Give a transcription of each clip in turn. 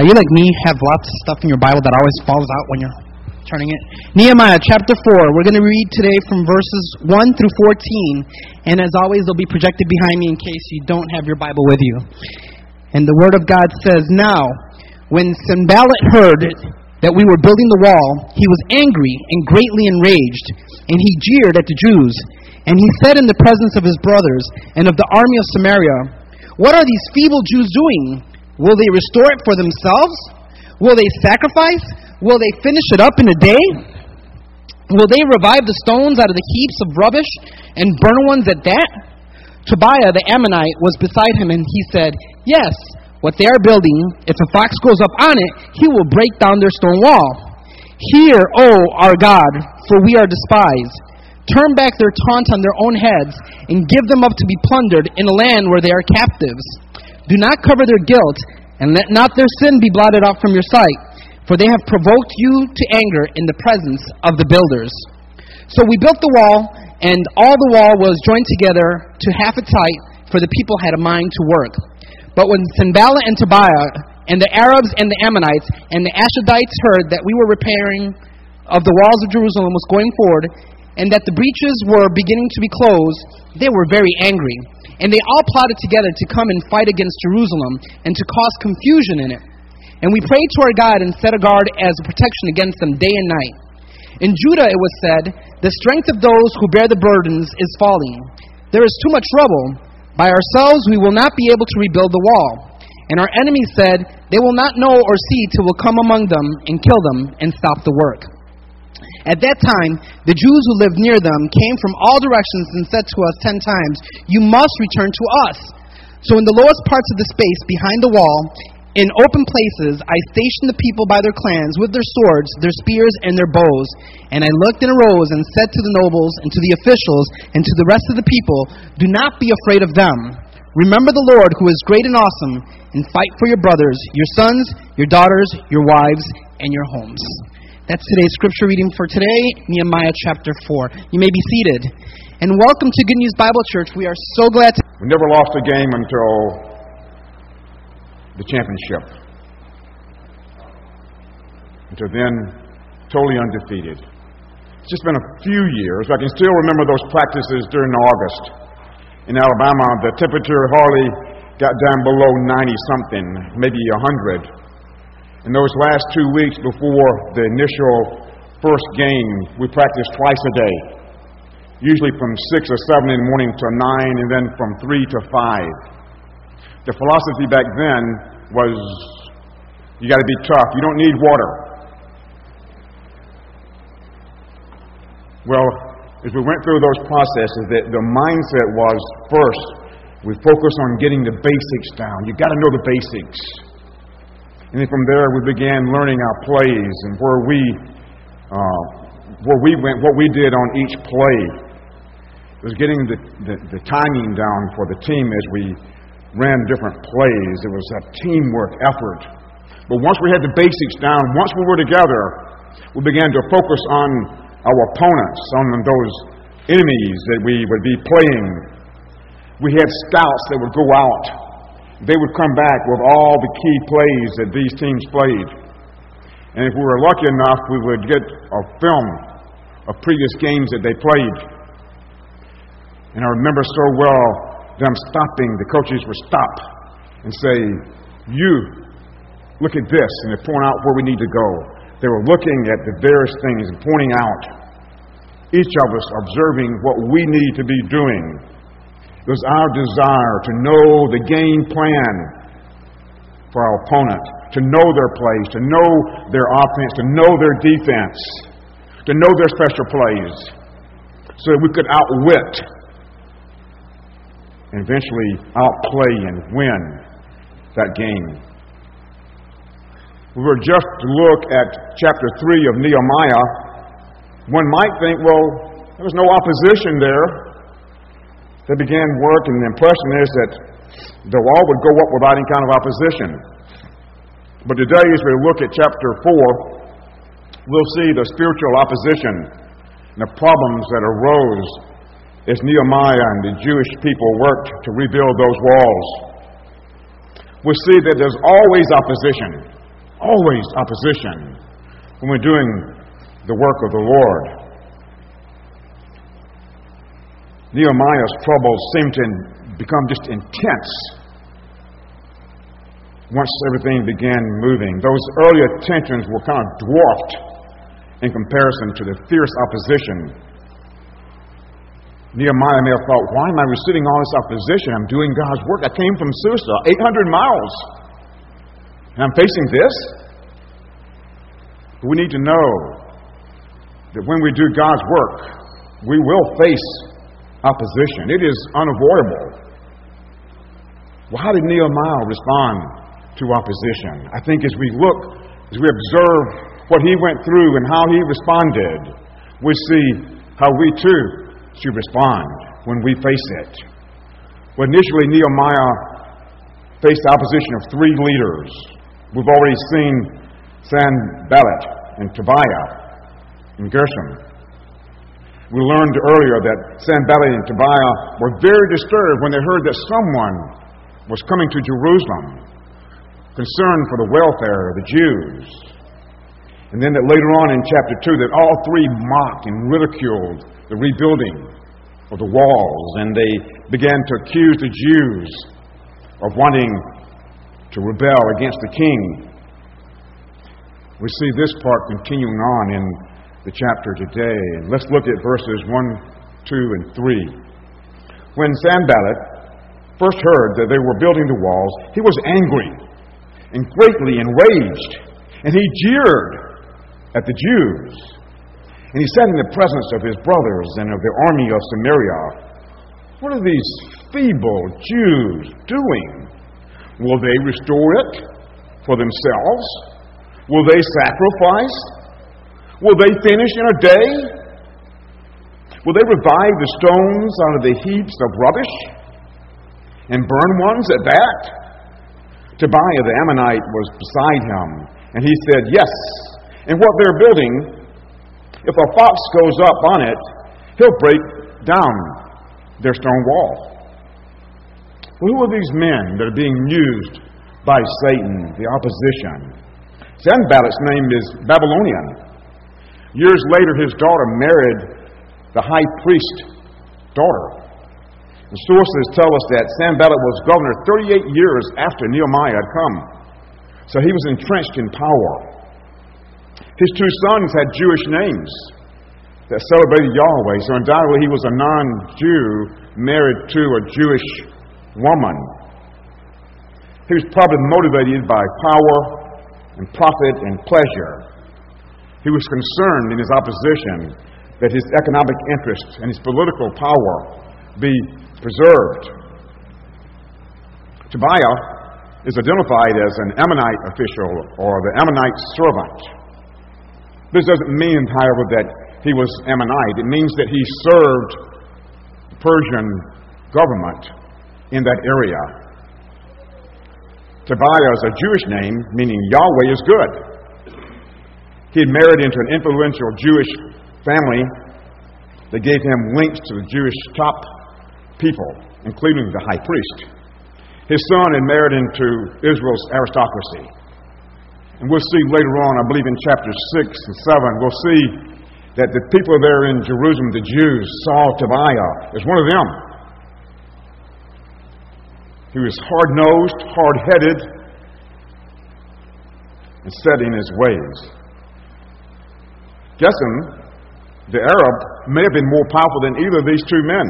Are you like me, have lots of stuff in your Bible that always falls out when you're turning it? Nehemiah chapter 4. We're going to read today from verses 1 through 14. And as always, they'll be projected behind me in case you don't have your Bible with you. And the Word of God says, Now, when Sanballat heard that we were building the wall, he was angry and greatly enraged, and he jeered at the Jews. And he said in the presence of his brothers and of the army of Samaria, What are these feeble Jews doing? Will they restore it for themselves? Will they sacrifice? Will they finish it up in a day? Will they revive the stones out of the heaps of rubbish and burn ones at that? Tobiah the Ammonite was beside him, and he said, Yes, what they are building, if a fox goes up on it, he will break down their stone wall. Hear, O our God, for we are despised. Turn back their taunt on their own heads, and give them up to be plundered in a land where they are captives. Do not cover their guilt, and let not their sin be blotted out from your sight, for they have provoked you to anger in the presence of the builders. So we built the wall, and all the wall was joined together to half its height, for the people had a mind to work. But when Sanballat and Tobiah, and the Arabs and the Ammonites, and the Ashdodites heard that we were repairing of the walls of Jerusalem was going forward, and that the breaches were beginning to be closed, they were very angry. And they all plotted together to come and fight against Jerusalem and to cause confusion in it. And we prayed to our God and set a guard as a protection against them day and night. In Judah it was said, The strength of those who bear the burdens is falling. There is too much rubble. By ourselves we will not be able to rebuild the wall. And our enemies said, They will not know or see till we come among them and kill them and stop the work. At that time, the Jews who lived near them came from all directions and said to us ten times, You must return to us. So in the lowest parts of the space behind the wall, in open places, I stationed the people by their clans with their swords, their spears, and their bows. And I looked and arose and said to the nobles and to the officials and to the rest of the people, Do not be afraid of them. Remember the Lord who is great and awesome, and fight for your brothers, your sons, your daughters, your wives, and your homes. That's today's scripture reading for today, Nehemiah chapter 4. You may be seated. And welcome to Good News Bible Church. We are so glad to. We never lost a game until the championship. Until then, totally undefeated. It's just been a few years. I can still remember those practices during August. In Alabama, the temperature hardly got down below 90 something, maybe 100. In those last two weeks before the initial first game, we practiced twice a day, usually from 6 or 7 in the morning to 9, and then from 3 to 5. The philosophy back then was you got to be tough, you don't need water. Well, as we went through those processes, the, the mindset was first, we focus on getting the basics down. You've got to know the basics. And then from there, we began learning our plays and where we, uh, where we went, what we did on each play. It was getting the, the, the timing down for the team as we ran different plays. It was a teamwork effort. But once we had the basics down, once we were together, we began to focus on our opponents, on those enemies that we would be playing. We had scouts that would go out they would come back with all the key plays that these teams played. And if we were lucky enough, we would get a film of previous games that they played. And I remember so well them stopping, the coaches would stop and say, You, look at this, and they point out where we need to go. They were looking at the various things and pointing out, each of us observing what we need to be doing it was our desire to know the game plan for our opponent, to know their plays, to know their offense, to know their defense, to know their special plays, so that we could outwit and eventually outplay and win that game. We were just to look at chapter 3 of Nehemiah. One might think, well, there was no opposition there. They began work, and the impression is that the wall would go up without any kind of opposition. But today, as we look at chapter 4, we'll see the spiritual opposition and the problems that arose as Nehemiah and the Jewish people worked to rebuild those walls. We see that there's always opposition. always opposition when we're doing the work of the Lord. Nehemiah's troubles seem to become just intense once everything began moving. Those earlier tensions were kind of dwarfed in comparison to the fierce opposition. Nehemiah may have thought, why am I receiving all this opposition? I'm doing God's work. I came from Susa, 800 miles, and I'm facing this? We need to know that when we do God's work, we will face opposition. It is unavoidable. Well, how did Nehemiah respond to opposition. I think as we look, as we observe what he went through and how he responded, we see how we too should respond when we face it. Well, initially, Nehemiah faced opposition of three leaders. We've already seen Sanballat and Tobiah and Geshem. We learned earlier that Sanballat and Tobiah were very disturbed when they heard that someone was coming to Jerusalem concerned for the welfare of the Jews. And then that later on in chapter 2, that all three mocked and ridiculed the rebuilding of the walls, and they began to accuse the Jews of wanting to rebel against the king. We see this part continuing on in the chapter today. And let's look at verses 1, 2, and 3. When Sanballat first heard that they were building the walls, he was angry and greatly enraged, and he jeered at the Jews. And he said in the presence of his brothers and of the army of Samaria, What are these feeble Jews doing? Will they restore it for themselves? Will they sacrifice? Will they finish in a day? Will they revive the stones out of the heaps of rubbish and burn ones at that? Tobiah the Ammonite was beside him, and he said, Yes, and what they're building, if a fox goes up on it, he'll break down their stone wall. Well, who are these men that are being used by Satan, the opposition? Sanballat's name is Babylonian. Years later, his daughter married the high priest's daughter. The sources tell us that Sanballat was governor 38 years after Nehemiah had come. So he was entrenched in power. His two sons had Jewish names that celebrated Yahweh. So undoubtedly he was a non Jew married to a Jewish woman. He was probably motivated by power and profit and pleasure. He was concerned in his opposition that his economic interests and his political power be preserved. Tobiah is identified as an Ammonite official or the Ammonite servant. This doesn't mean, however, that he was Ammonite. It means that he served the Persian government in that area. Tobiah is a Jewish name, meaning Yahweh is good. He had married into an influential Jewish family that gave him links to the Jewish top people, including the high priest. His son had married into Israel's aristocracy. And we'll see later on, I believe in chapters 6 and 7, we'll see that the people there in Jerusalem, the Jews, saw Tobiah as one of them. He was hard nosed, hard headed, and set in his ways. Geshem, the Arab, may have been more powerful than either of these two men.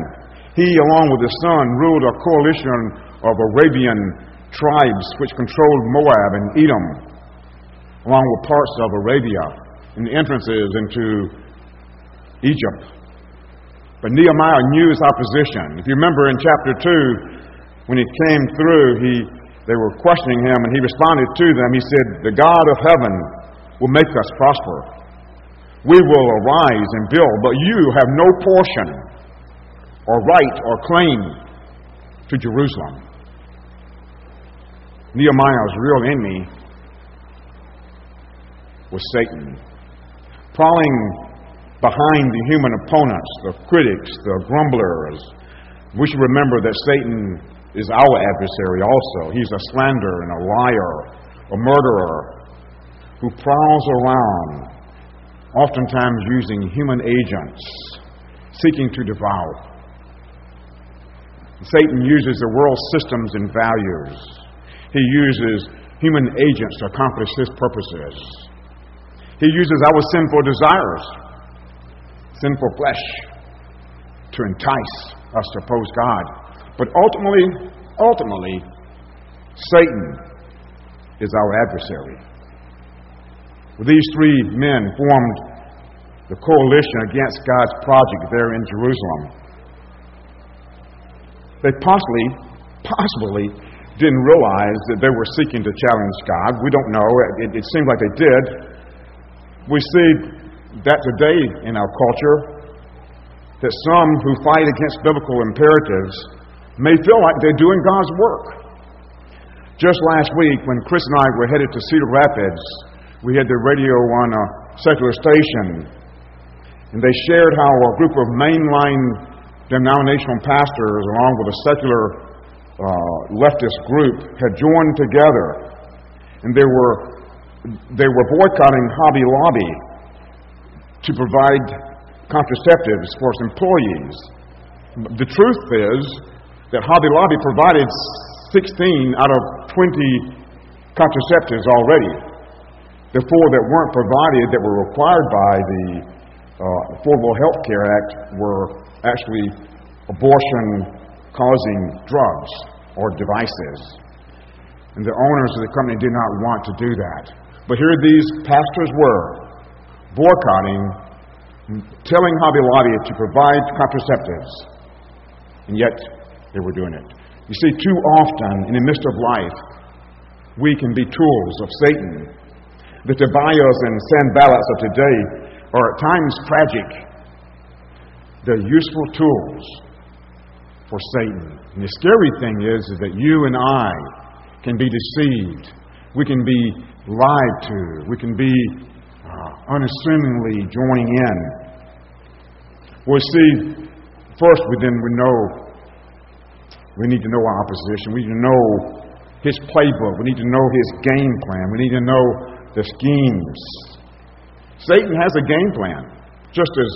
He, along with his son, ruled a coalition of Arabian tribes which controlled Moab and Edom, along with parts of Arabia and the entrances into Egypt. But Nehemiah knew his opposition. If you remember in chapter 2, when he came through, he, they were questioning him, and he responded to them. He said, The God of heaven will make us prosper. We will arise and build, but you have no portion or right or claim to Jerusalem. Nehemiah's real enemy was Satan. Prowling behind the human opponents, the critics, the grumblers. We should remember that Satan is our adversary also. He's a slanderer and a liar, a murderer, who prowls around, oftentimes using human agents, seeking to devour. Satan uses the world's systems and values. He uses human agents to accomplish his purposes. He uses our sinful desires, sinful flesh, to entice us to oppose God. But ultimately, ultimately, Satan is our adversary. These three men formed the coalition against God's project there in Jerusalem. They possibly, possibly didn't realize that they were seeking to challenge God. We don't know. It, it seemed like they did. We see that today in our culture that some who fight against biblical imperatives may feel like they're doing God's work. Just last week, when Chris and I were headed to Cedar Rapids, we had the radio on a secular station, and they shared how a group of mainline denominational pastors, along with a secular uh, leftist group, had joined together, and they were they were boycotting Hobby Lobby to provide contraceptives for its employees. The truth is that Hobby Lobby provided 16 out of 20 contraceptives already. Four that weren't provided, that were required by the uh, Affordable Health Care Act, were actually abortion causing drugs or devices. And the owners of the company did not want to do that. But here these pastors were boycotting, telling Hobby Lobby to provide contraceptives, and yet they were doing it. You see, too often in the midst of life, we can be tools of Satan. The Tobiahs and Sanballats of today are at times tragic. They're useful tools for Satan. And the scary thing is, is that you and I can be deceived. We can be lied to. We can be uh, unassumingly joining in. Well, see, first we then we know we need to know our opposition. We need to know his playbook. We need to know his game plan. We need to know the schemes. Satan has a game plan, just as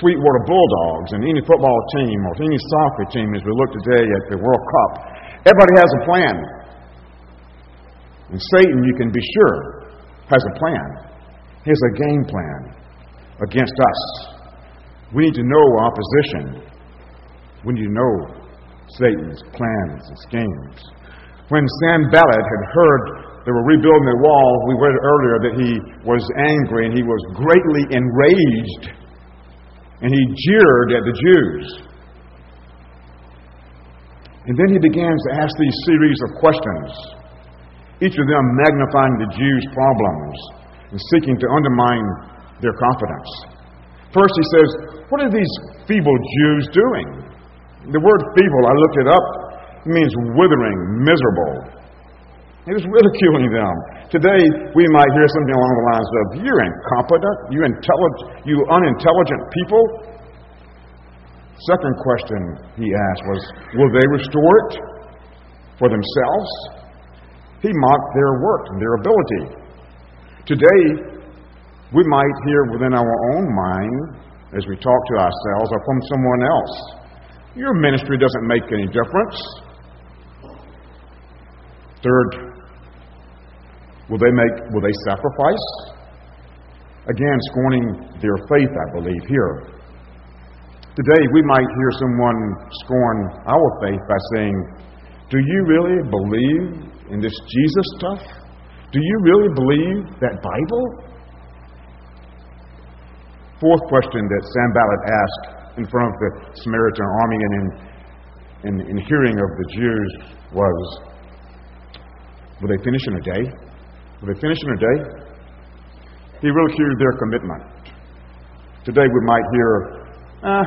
Sweetwater Bulldogs and any football team or any soccer team as we look today at the World Cup. Everybody has a plan. And Satan, you can be sure, has a plan. He has a game plan against us. We need to know our opposition. We need to know Satan's plans and schemes. When Sanballat had heard they were rebuilding the wall, we read earlier that he was angry and he was greatly enraged and he jeered at the Jews. And then he begins to ask these series of questions, each of them magnifying the Jews' problems and seeking to undermine their confidence. First, he says, What are these feeble Jews doing? The word feeble, I looked it up, means withering, miserable. He was ridiculing them. Today, we might hear something along the lines of, You're incompetent, you, intelligent, you unintelligent people. Second question he asked was, Will they restore it for themselves? He mocked their work and their ability. Today, we might hear within our own mind, as we talk to ourselves or from someone else, Your ministry doesn't make any difference. Third Will they make will they sacrifice? Again, scorning their faith, I believe, here. Today we might hear someone scorn our faith by saying, Do you really believe in this Jesus stuff? Do you really believe that Bible? Fourth question that Sam Sanballat asked in front of the Samaritan army and in, in, in hearing of the Jews was, Will they finish in a day? Will they finish in a day? He ridiculed their commitment. Today we might hear, ah,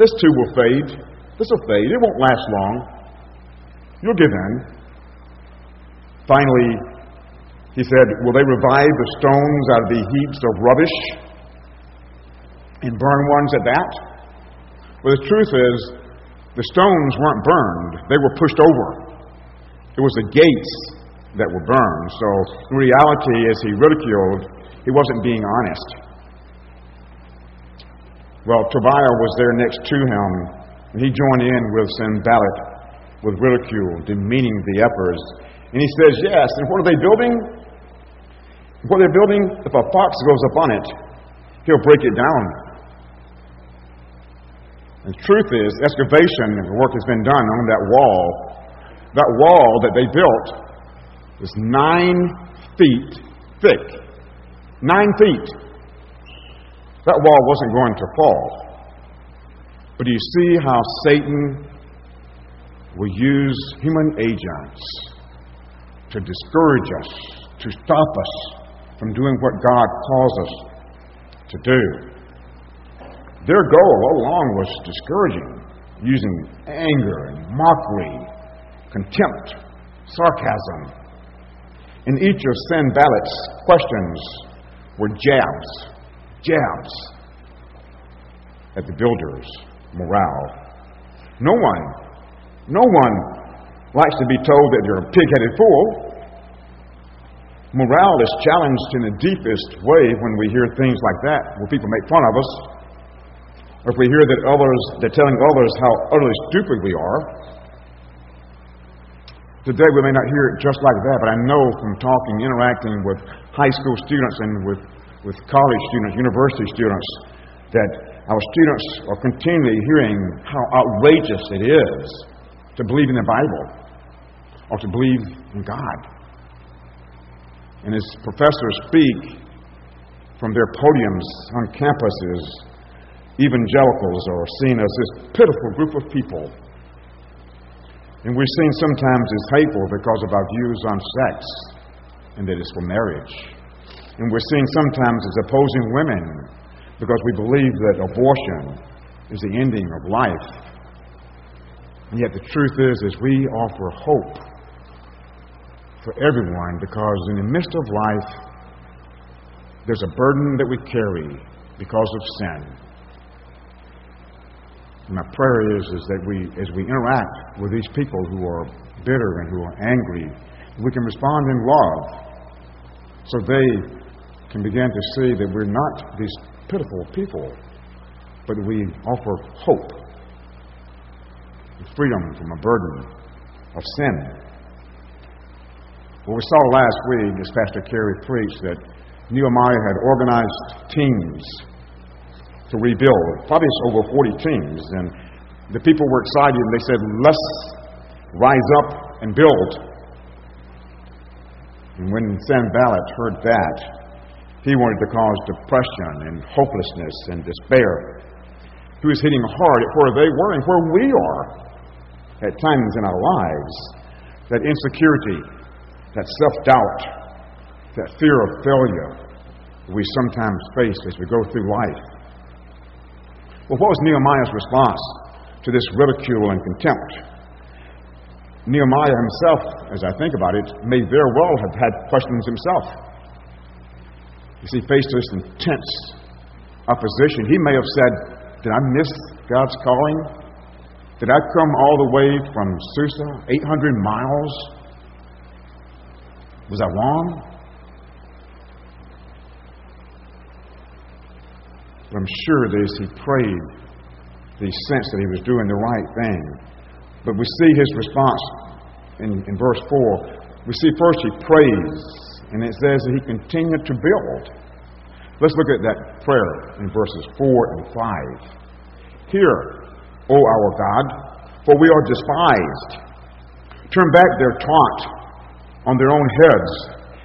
this too will fade. This will fade. It won't last long. You'll give in. Finally, he said, Will they revive the stones out of the heaps of rubbish and burn ones at that? Well, the truth is, the stones weren't burned, they were pushed over. It was the gates that were burned. So, in reality, as he ridiculed, he wasn't being honest. Well, Tobiah was there next to him, and he joined in with Sanballat with ridicule, demeaning the efforts. And he says, Yes, and what are they building? What they're building, if a fox goes up on it, he'll break it down. And the truth is, excavation work has been done on that wall. That wall that they built was nine feet thick. Nine feet. That wall wasn't going to fall. But do you see how Satan will use human agents to discourage us, to stop us from doing what God calls us to do? Their goal all along was discouraging, using anger and mockery, contempt, sarcasm. And each of Sanballat's questions were jabs, jabs at the builders' morale. No one, no one likes to be told that you're a pig headed fool. Morale is challenged in the deepest way when we hear things like that, where people make fun of us, or if we hear that others, they're telling others how utterly stupid we are. Today we may not hear it just like that, but I know from talking, interacting with high school students and with, with college students, university students, that our students are continually hearing how outrageous it is to believe in the Bible or to believe in God. And as professors speak from their podiums on campuses, evangelicals are seen as this pitiful group of people. And we're seen sometimes as hateful because of our views on sex and that it's for marriage. And we're seen sometimes as opposing women because we believe that abortion is the ending of life. And yet the truth is, is we offer hope for everyone because in the midst of life, there's a burden that we carry because of sin. My prayer is, is that we, as we interact with these people who are bitter and who are angry, we can respond in love so they can begin to see that we're not these pitiful people, but we offer hope freedom from a burden of sin. Well, we saw last week, as Pastor Carey preached, that Nehemiah had organized teams to rebuild. Probably it's over 40 teams. And the people were excited and they said, let's rise up and build. And when Sanballat heard that, he wanted to cause depression and hopelessness and despair. He was hitting hard at where they were and where we are at times in our lives. That insecurity, that self doubt, that fear of failure we sometimes face as we go through life. Well, what was Nehemiah's response to this ridicule and contempt? Nehemiah himself, as I think about it, may very well have had questions himself. As he faced this intense opposition, he may have said, Did I miss God's calling? Did I come all the way from Susa, 800 miles? Was I wrong? I'm sure that as he prayed, he sensed that he was doing the right thing. But we see his response in, in verse 4. We see first he prays, and it says that he continued to build. Let's look at that prayer in verses 4 and 5. Hear, O our God, for we are despised. Turn back their taunt on their own heads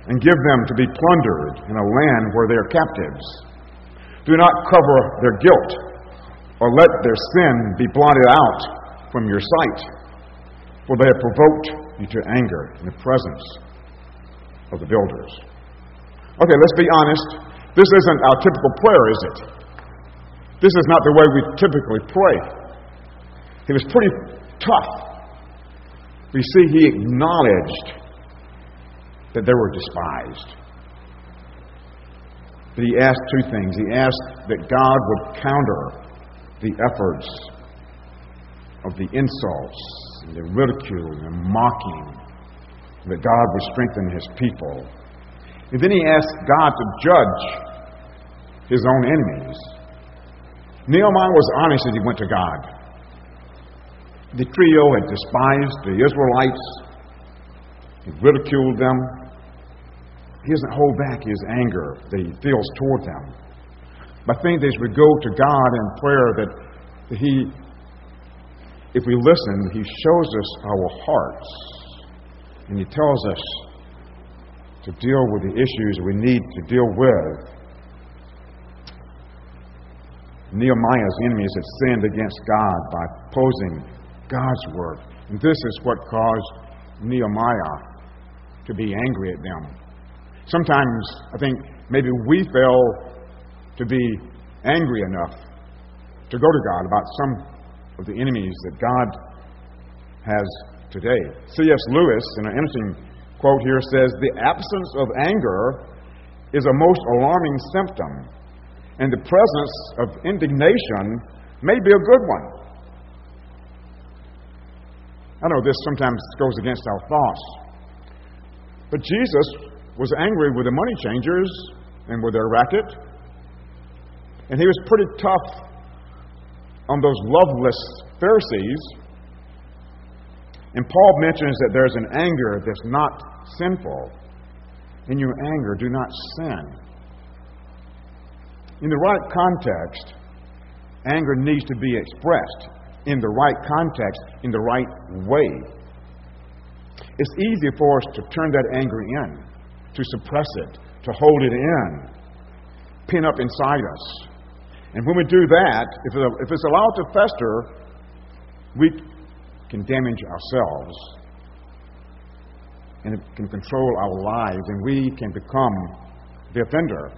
and give them to be plundered in a land where they are captives. Do not cover their guilt or let their sin be blotted out from your sight, for they have provoked you to anger in the presence of the builders. Okay, let's be honest. This isn't our typical prayer, is it? This is not the way we typically pray. He was pretty tough. We see, he acknowledged that they were despised. But he asked two things. He asked that God would counter the efforts of the insults, and the ridicule, and the mocking that God would strengthen his people. And then he asked God to judge his own enemies. Nehemiah was honest as he went to God. The trio had despised the Israelites, he ridiculed them. He doesn't hold back his anger that he feels toward them. But I think as we go to God in prayer, that he, if we listen, he shows us our hearts. And he tells us to deal with the issues we need to deal with. Nehemiah's enemies had sinned against God by opposing God's word. And this is what caused Nehemiah to be angry at them. Sometimes I think maybe we fail to be angry enough to go to God about some of the enemies that God has today. C.S. Lewis, in an interesting quote here, says The absence of anger is a most alarming symptom, and the presence of indignation may be a good one. I know this sometimes goes against our thoughts, but Jesus was angry with the money changers and with their racket and he was pretty tough on those loveless Pharisees. And Paul mentions that there's an anger that's not sinful. In your anger, do not sin. In the right context, anger needs to be expressed in the right context, in the right way. It's easy for us to turn that anger in, to suppress it, to hold it in, pin up inside us. And when we do that, if it's allowed to fester, we can damage ourselves and it can control our lives, and we can become the offender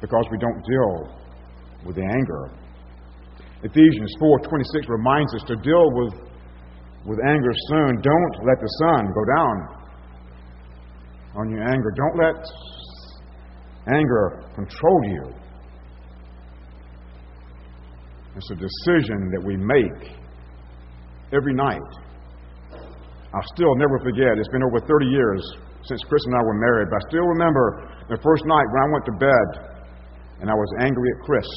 because we don't deal with the anger. Ephesians 4:26 reminds us to deal with with anger soon. Don't let the sun go down on your anger. Don't let anger control you. It's a decision that we make every night. I'll still never forget, it's been over 30 years since Chris and I were married, but I still remember the first night when I went to bed and I was angry at Chris.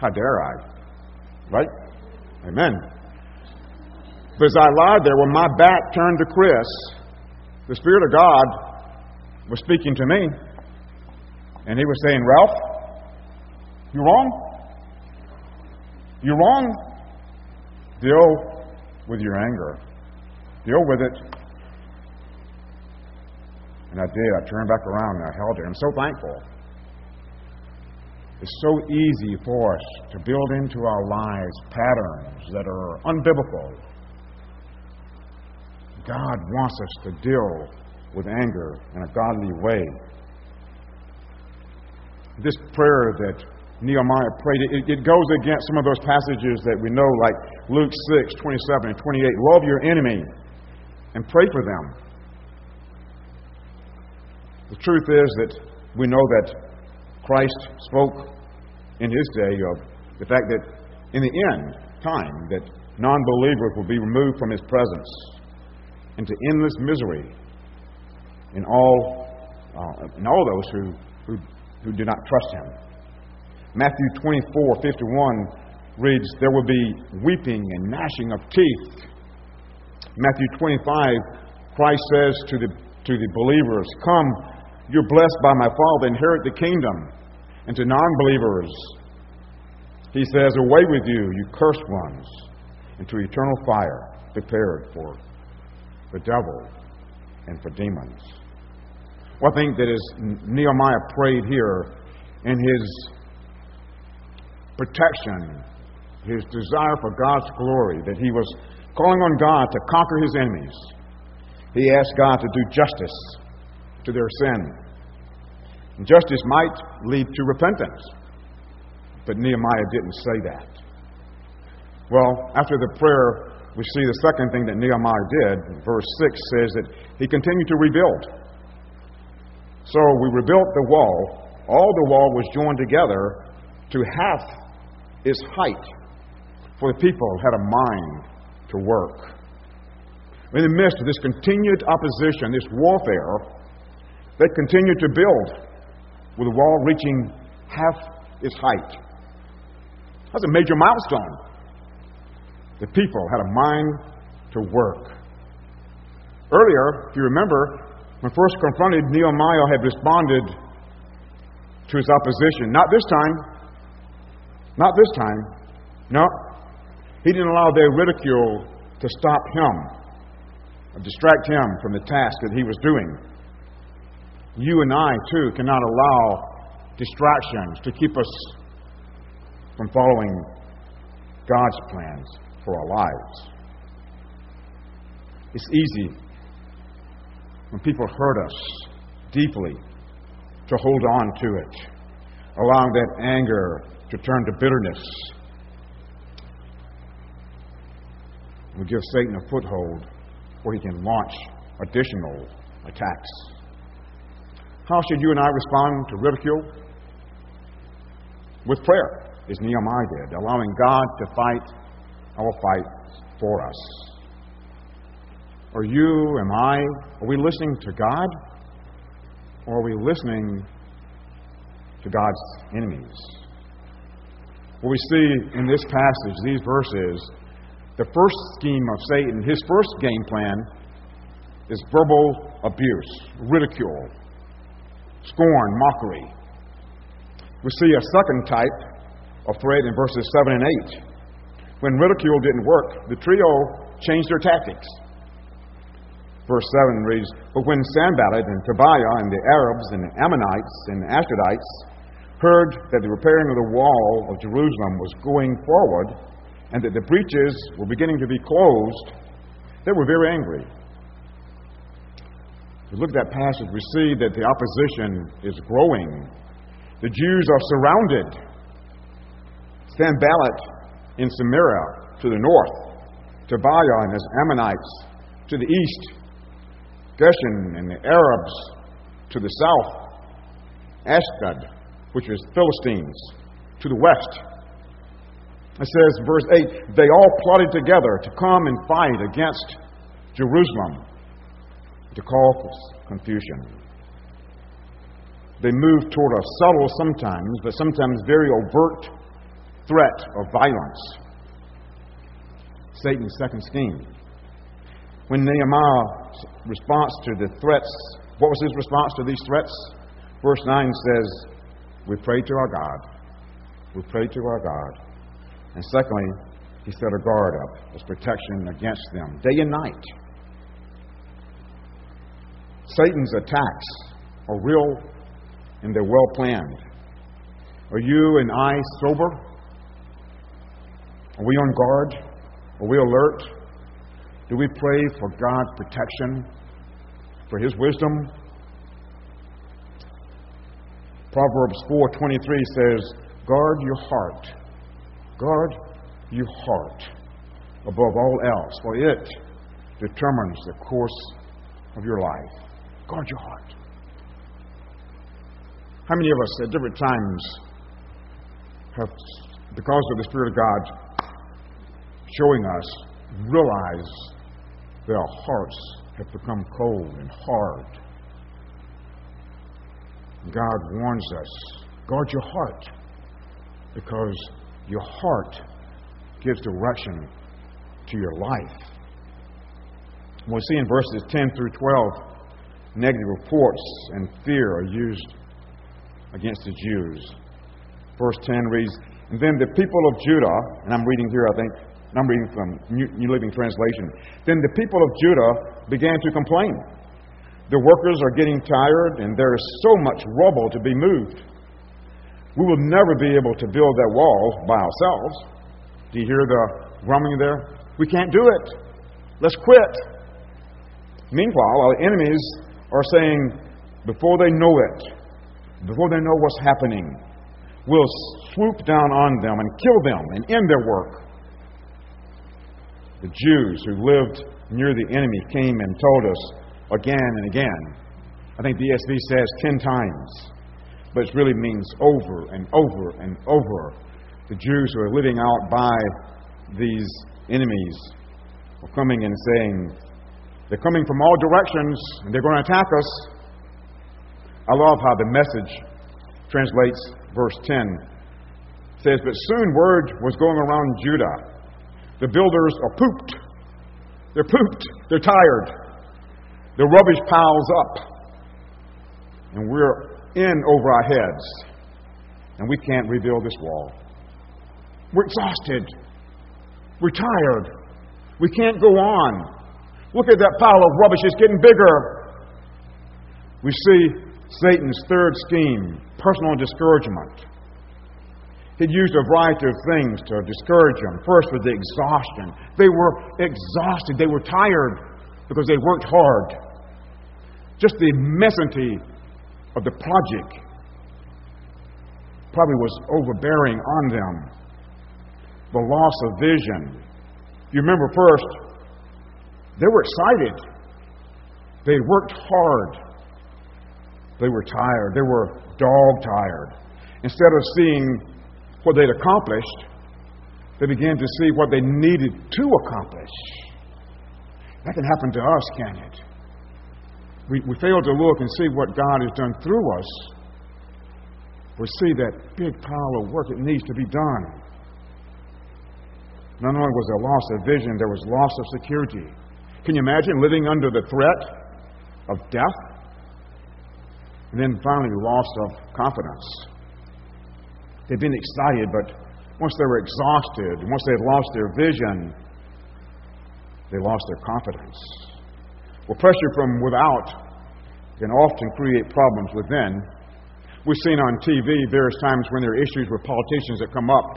How dare I? Right? Amen. But as I lied there with my back turned to Chris, the Spirit of God was speaking to me. And he was saying, Ralph, you're wrong? You're wrong. Deal with your anger. Deal with it. And I did. I turned back around and I held it. I'm so thankful. It's so easy for us to build into our lives patterns that are unbiblical. God wants us to deal with anger in a godly way. This prayer that Nehemiah prayed. It, it goes against some of those passages that we know, like Luke 6, 27 and 28. Love your enemy and pray for them. The truth is that we know that Christ spoke in his day of the fact that in the end time that non-believers will be removed from his presence into endless misery in all, uh, in all those who, who, who do not trust him. Matthew 24 51 reads, There will be weeping and gnashing of teeth. Matthew 25, Christ says to the, to the believers, Come, you're blessed by my Father, inherit the kingdom. And to non believers, he says, Away with you, you cursed ones, into eternal fire prepared for the devil and for demons. One thing that is Nehemiah prayed here in his protection, his desire for God's glory, that he was calling on God to conquer his enemies. He asked God to do justice to their sin. And justice might lead to repentance, but Nehemiah didn't say that. Well, after the prayer, we see the second thing that Nehemiah did. Verse 6 says that he continued to rebuild. So we rebuilt the wall. All the wall was joined together to half its height, for the people had a mind to work. in the midst of this continued opposition, this warfare, they continued to build with the wall reaching half its height. That's a major milestone. The people had a mind to work. Earlier, if you remember, when first confronted, Nehemiah had responded to his opposition. Not this time. Not this time. No. He didn't allow their ridicule to stop him or distract him from the task that he was doing. You and I, too, cannot allow distractions to keep us from following God's plans for our lives. It's easy when people hurt us deeply to hold on to it, allowing that anger to turn to bitterness. We give Satan a foothold where he can launch additional attacks. How should you and I respond to ridicule? With prayer, as Nehemiah did, allowing God to fight our fight for us. Are you, am I, are we listening to God? Or are we listening to God's enemies? What we see in this passage, these verses, the first scheme of Satan, his first game plan is verbal abuse, ridicule, scorn, mockery. We see a second type of threat in verses 7 and 8. When ridicule didn't work, the trio changed their tactics. Verse 7 reads But when Sanballat and Tobiah and the Arabs and the Ammonites and the Ashdodites heard that the repairing of the wall of Jerusalem was going forward and that the breaches were beginning to be closed, they were very angry. If we look at that passage, we see that the opposition is growing. The Jews are surrounded. Sanballat in Samaria to the north, Tobiah and his Ammonites to the east, Geshem and the Arabs to the south, Ashdod, which is Philistines, to the west. It says, verse 8, they all plotted together to come and fight against Jerusalem to cause confusion. They moved toward a subtle sometimes, but sometimes very overt threat of violence. Satan's second scheme. When Nehemiah's response to the threats, what was his response to these threats? Verse 9 says, We prayed to our God. We prayed to our God. And secondly, he set a guard up as protection against them day and night. Satan's attacks are real and they're well planned. Are you and I sober? Are we on guard? Are we alert? Do we pray for God's protection, for His wisdom? Proverbs 4:23 says, "Guard your heart. Guard your heart above all else, for it determines the course of your life. Guard your heart." How many of us at different times have, because of the Spirit of God showing us, realize their hearts have become cold and hard. God warns us guard your heart because your heart gives direction to your life. we'll see in verses 10 through 12, negative reports and fear are used against the Jews. Verse 10 reads, And then the people of Judah, and I'm reading here, I think, I'm reading from New, New Living Translation. Then the people of Judah began to complain. The workers are getting tired, and there is so much rubble to be moved. We will never be able to build that wall by ourselves. Do you hear the grumbling there? We can't do it. Let's quit. Meanwhile, our enemies are saying, before they know it, before they know what's happening, we'll swoop down on them and kill them and end their work. The Jews who lived near the enemy came and told us again and again. I think the ESV says ten times, but it really means over and over and over. The Jews who are living out by these enemies are coming and saying, They're coming from all directions and they're going to attack us. I love how the message translates verse 10. It says, But soon word was going around Judah. The builders are pooped. They're pooped. They're tired. The rubbish piles up. And we're in over our heads. And we can't rebuild this wall. We're exhausted. We're tired. We can't go on. Look at that pile of rubbish, it's getting bigger. We see Satan's third scheme personal discouragement. He'd used a variety of things to discourage them. First was the exhaustion. They were exhausted, they were tired because they worked hard. Just the immensity of the project probably was overbearing on them. The loss of vision. You remember first, they were excited. They worked hard. They were tired. They were dog tired. Instead of seeing what they'd accomplished, they began to see what they needed to accomplish. That can happen to us, can it? We, we fail to look and see what God has done through us. We see that big pile of work that needs to be done. Not only was there loss of vision, there was loss of security. Can you imagine living under the threat of death? And then finally, loss of confidence. They'd been excited, but once they were exhausted, once they had lost their vision, they lost their confidence. Well, pressure from without can often create problems within. We've seen on TV various times when there are issues with politicians that come up.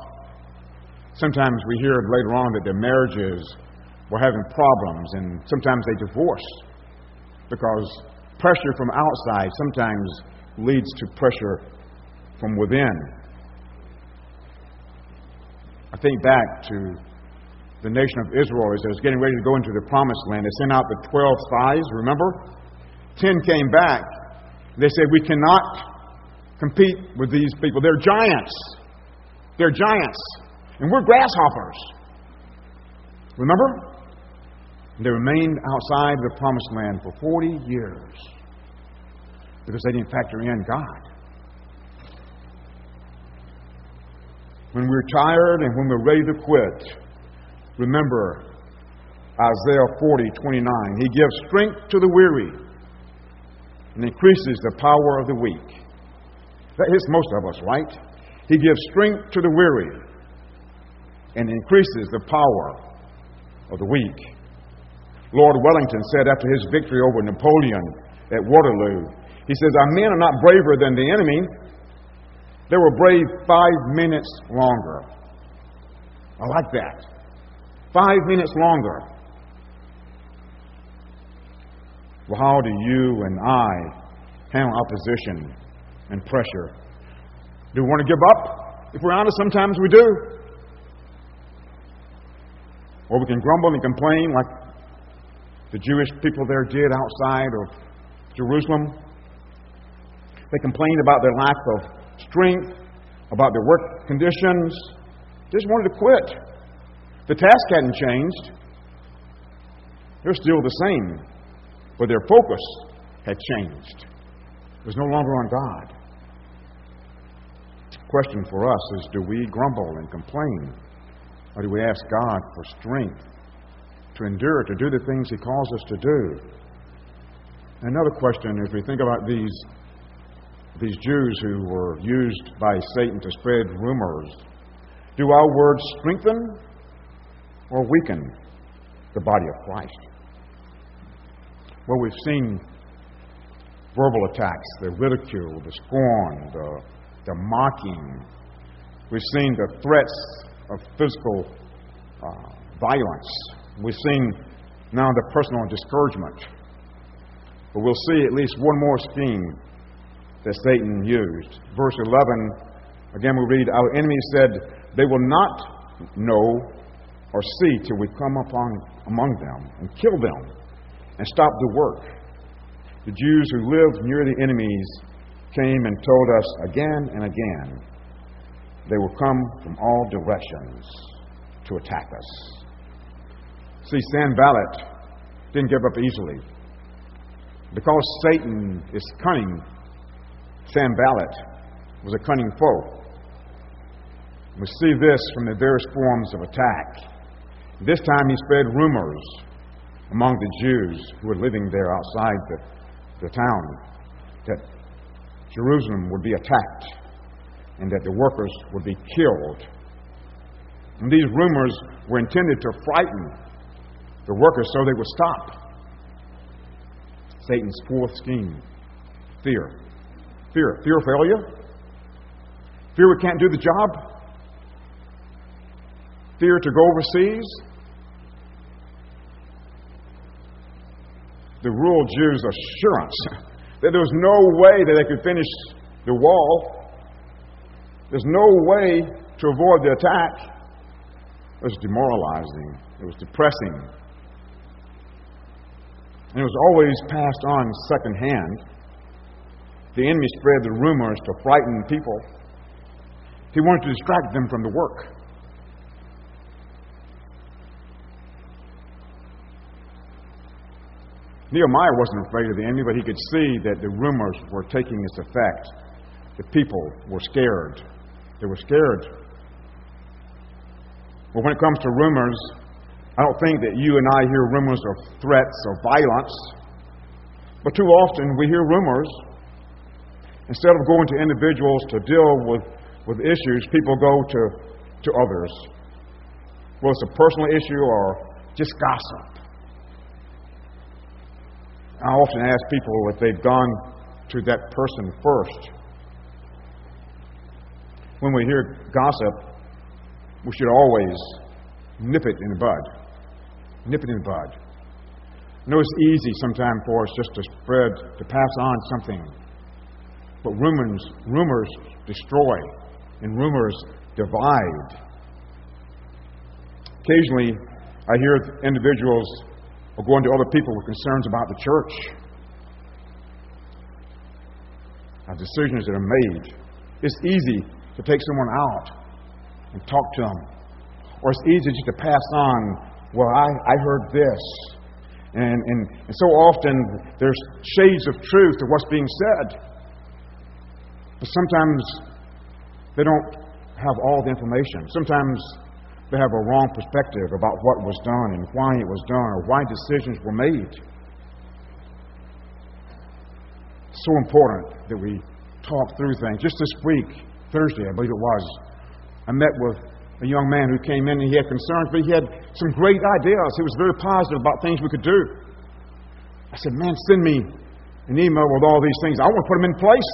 Sometimes we hear later on that their marriages were having problems, and sometimes they divorce because pressure from outside sometimes leads to pressure from within. I think back to the nation of Israel as they was getting ready to go into the promised land. They sent out the 12 spies, remember? Ten came back. They said, We cannot compete with these people. They're giants. They're giants. And we're grasshoppers. Remember? They remained outside the promised land for 40 years because they didn't factor in God. When we're tired and when we're ready to quit, remember Isaiah 40, 29. He gives strength to the weary and increases the power of the weak. That hits most of us, right? He gives strength to the weary and increases the power of the weak. Lord Wellington said after his victory over Napoleon at Waterloo, he says, Our men are not braver than the enemy. They were brave five minutes longer. I like that. Five minutes longer. Well, how do you and I handle opposition and pressure? Do we want to give up? If we're honest, sometimes we do. Or we can grumble and complain like the Jewish people there did outside of Jerusalem. They complained about their lack of strength, about their work conditions. Just wanted to quit. The task hadn't changed. They're still the same, but their focus had changed. It was no longer on God. The question for us is do we grumble and complain, or do we ask God for strength to endure, to do the things He calls us to do. Another question, as we think about these, these Jews who were used by Satan to spread rumors, do our words strengthen or weaken the body of Christ? Well, we've seen verbal attacks, the ridicule, the scorn, the, the mocking. We've seen the threats of physical uh, violence. We've seen now the personal discouragement. But we'll see at least one more scheme that Satan used. Verse 11, again we read, Our enemies said, They will not know or see till we come upon among them and kill them and stop the work. The Jews who lived near the enemies came and told us again and again they will come from all directions to attack us. See, Sanballat didn't give up easily. Because Satan is cunning, Sanballat was a cunning foe. We see this from the various forms of attack. This time he spread rumors among the Jews who were living there outside the, the town that Jerusalem would be attacked and that the workers would be killed. And these rumors were intended to frighten the workers so they would stop. Satan's fourth scheme fear. Fear. Fear of failure. Fear we can't do the job. Fear to go overseas. The rural Jews' assurance that there was no way that they could finish the wall. There's no way to avoid the attack. It was demoralizing. It was depressing. And it was always passed on secondhand. The enemy spread the rumors to frighten people. He wanted to distract them from the work. Nehemiah wasn't afraid of the enemy, but he could see that the rumors were taking its effect. The people were scared. They were scared. Well, when it comes to rumors, I don't think that you and I hear rumors of threats or violence, but too often we hear rumors. Instead of going to individuals to deal with, with issues, people go to, to others. Well, it's a personal issue or just gossip. I often ask people if they've gone to that person first. When we hear gossip, we should always nip it in the bud. Nip it in the bud. I know it's easy sometimes for us just to spread, to pass on something. But rumors, rumors destroy, and rumors divide. Occasionally, I hear individuals or going to other people with concerns about the church. Our decisions that are made. It's easy to take someone out and talk to them. Or it's easy just to pass on, well, I, I heard this. And, and, and so often there's shades of truth to what's being said. But sometimes they don't have all the information. Sometimes they have a wrong perspective about what was done and why it was done or why decisions were made. So important that we talk through things. Just this week, Thursday, I believe it was, I met with a young man who came in and he had concerns, but he had some great ideas. He was very positive about things we could do. I said, Man, send me an email with all these things. I want to put them in place.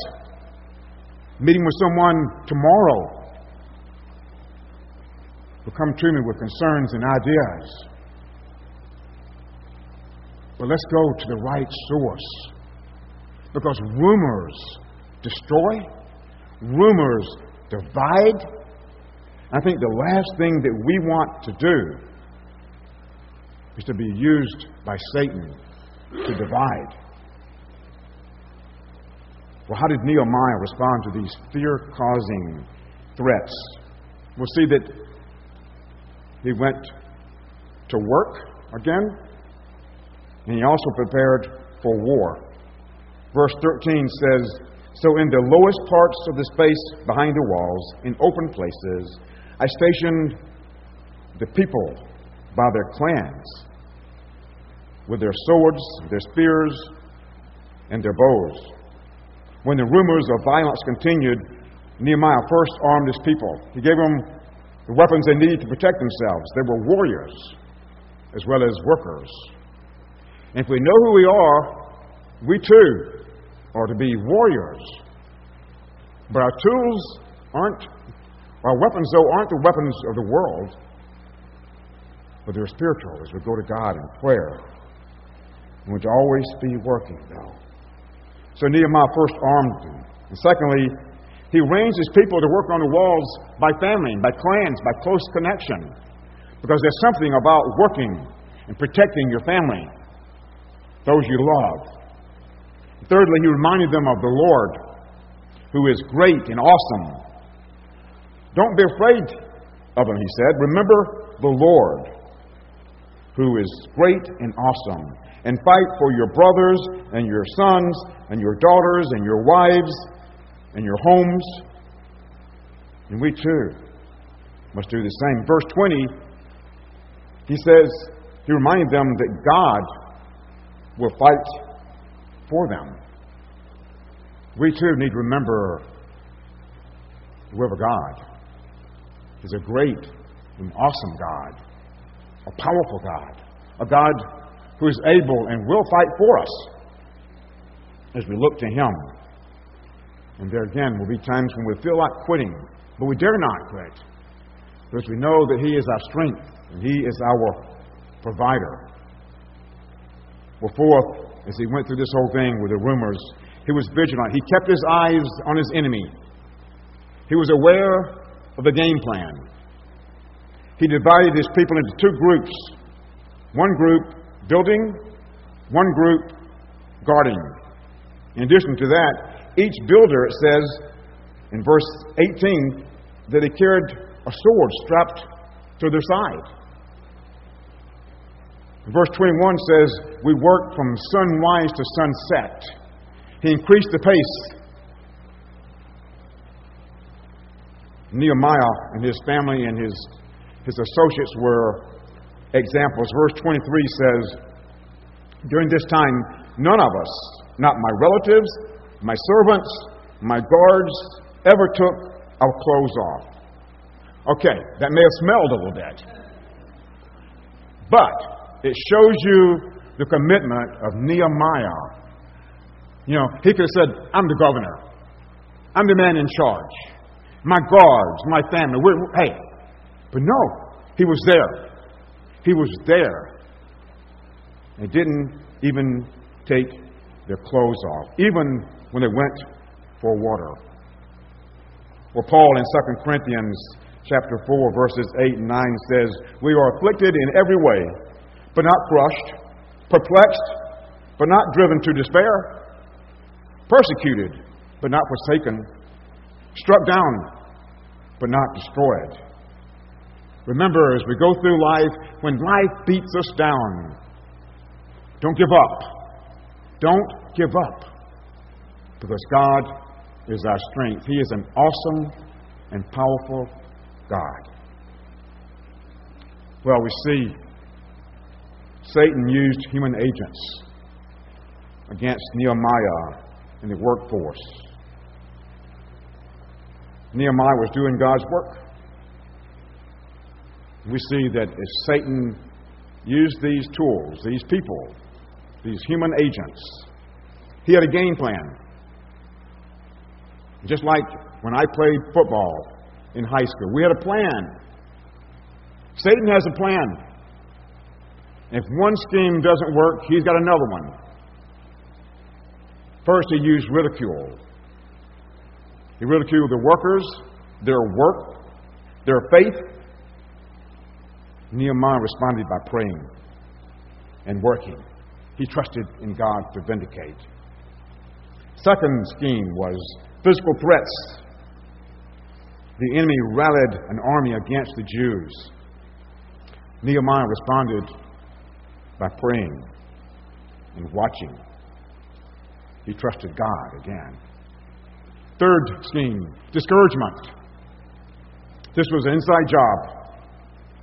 Meeting with someone tomorrow will come to me with concerns and ideas. But let's go to the right source. Because rumors destroy, rumors divide. I think the last thing that we want to do is to be used by Satan to divide. Well, how did Nehemiah respond to these fear causing threats? We'll see that he went to work again, and he also prepared for war. Verse 13 says, So in the lowest parts of the space behind the walls, in open places, I stationed the people by their clans, with their swords, their spears, and their bows. When the rumors of violence continued, Nehemiah first armed his people. He gave them the weapons they needed to protect themselves. They were warriors as well as workers. And if we know who we are, we too are to be warriors. But our tools aren't, our weapons, though, aren't the weapons of the world, but they're spiritual as we go to God in prayer. And we to always be working, though. So Nehemiah first armed them. And secondly, he arranged his people to work on the walls by family, by clans, by close connection. Because there's something about working and protecting your family, those you love. Thirdly, he reminded them of the Lord, who is great and awesome. Don't be afraid of him, he said. Remember the Lord, who is great and awesome, and fight for your brothers and your sons and your daughters and your wives and your homes. And we too must do the same. Verse 20, he says, he reminded them that God will fight for them. We too need to remember whoever God is a great and awesome God, a powerful God, a God who is able and will fight for us as we look to Him. And there again will be times when we feel like quitting, but we dare not quit because we know that He is our strength and He is our provider. Well, fourth, as he went through this whole thing with the rumors, he was vigilant. He kept his eyes on his enemy. He was aware of the game plan. He divided his people into two groups one group building, one group guarding. In addition to that, each builder, it says in verse 18, that he carried a sword strapped to their side. Verse 21 says, We worked from sunrise to sunset. He increased the pace. Nehemiah and his family and his, his associates were examples. Verse 23 says, During this time, none of us, not my relatives, my servants, my guards, ever took our clothes off. Okay, that may have smelled a little bit. But it shows you the commitment of Nehemiah. You know, he could have said, I'm the governor. I'm the man in charge. My guards, my family. We're, hey. But no, he was there. He was there. They didn't even take their clothes off, even when they went for water. Well, Paul in 2 Corinthians chapter 4, verses 8 and 9 says, We are afflicted in every way but not crushed, perplexed, but not driven to despair, persecuted, but not forsaken, struck down, but not destroyed. Remember, as we go through life, when life beats us down, don't give up. Don't give up. Because God is our strength. He is an awesome and powerful God. Well, we see Satan used human agents against Nehemiah in the workforce. Nehemiah was doing God's work. We see that Satan used these tools, these people, these human agents, he had a game plan. Just like when I played football in high school, we had a plan. Satan has a plan. If one scheme doesn't work, he's got another one. First, he used ridicule. He ridiculed the workers, their work, their faith. Nehemiah responded by praying and working. He trusted in God to vindicate. Second scheme was physical threats. The enemy rallied an army against the Jews. Nehemiah responded by praying and watching. He trusted God again. Third scheme discouragement. This was an inside job.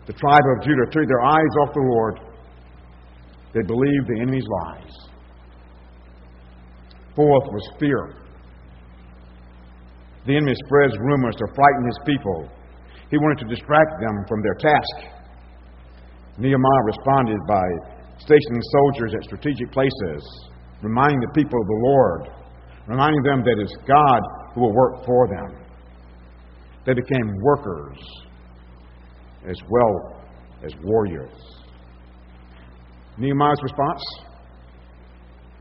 The tribe of Judah took their eyes off the Lord. They believed the enemy's lies. Fourth was fear. The enemy spreads rumors to frighten his people. He wanted to distract them from their task. Nehemiah responded by stationing soldiers at strategic places, reminding the people of the Lord, reminding them that it's God who will work for them. They became workers as well as warriors. Nehemiah's response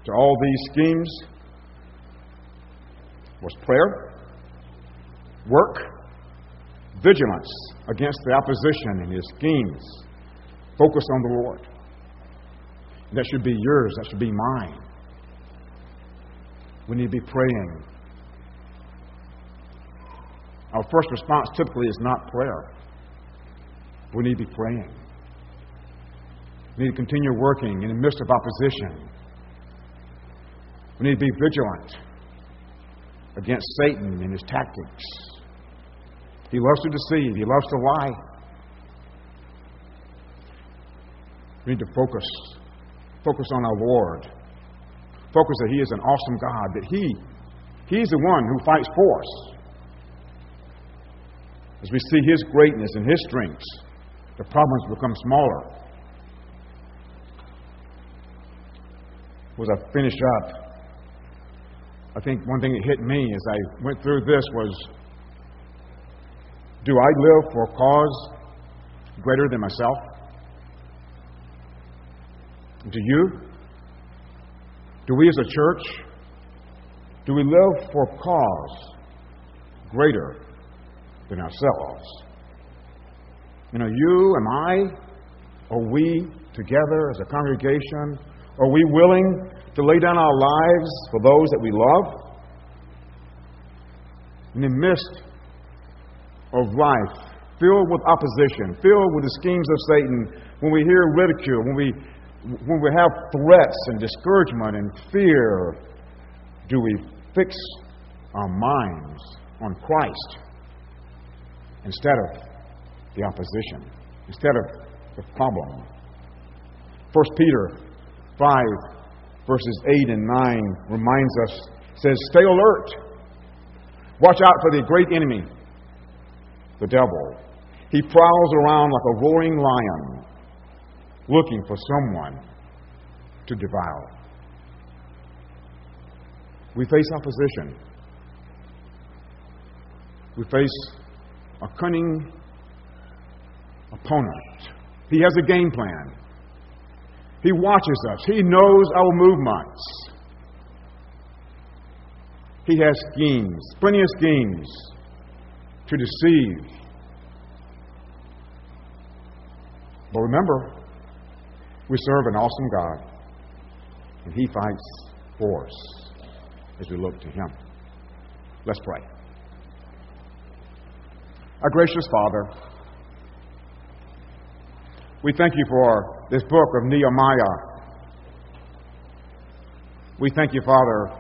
to all these schemes was prayer, work, vigilance against the opposition and his schemes, focus on the Lord. That should be yours. That should be mine. We need to be praying. Our first response typically is not prayer. We need to be praying. We need to continue working in the midst of opposition. We need to be vigilant against Satan and his tactics. He loves to deceive, he loves to lie. We need to focus. Focus on our Lord. Focus that He is an awesome God, that He, He's the one who fights for us. As we see His greatness and His strengths, the problems become smaller. As I finish up, I think one thing that hit me as I went through this was do I live for a cause greater than myself? Do you? Do we as a church? Do we live for a cause greater than ourselves? You know, you and I, are we together as a congregation? Are we willing to lay down our lives for those that we love? In the midst of life, filled with opposition, filled with the schemes of Satan, when we hear ridicule, when we, when we have threats and discouragement and fear, do we fix our minds on Christ instead of the opposition, instead of the problem? 1 Peter 5 verses 8 and 9 reminds us, says, Stay alert. Watch out for the great enemy, the devil. He prowls around like a roaring lion, looking for someone to devour. We face opposition. We face a cunning opponent. He has a game plan. He watches us. He knows our movements. He has schemes, plenty of schemes to deceive. But remember, we serve an awesome God, and He fights for us as we look to Him. Let's pray. Our gracious Father, we thank you for this book of Nehemiah. We thank you, Father,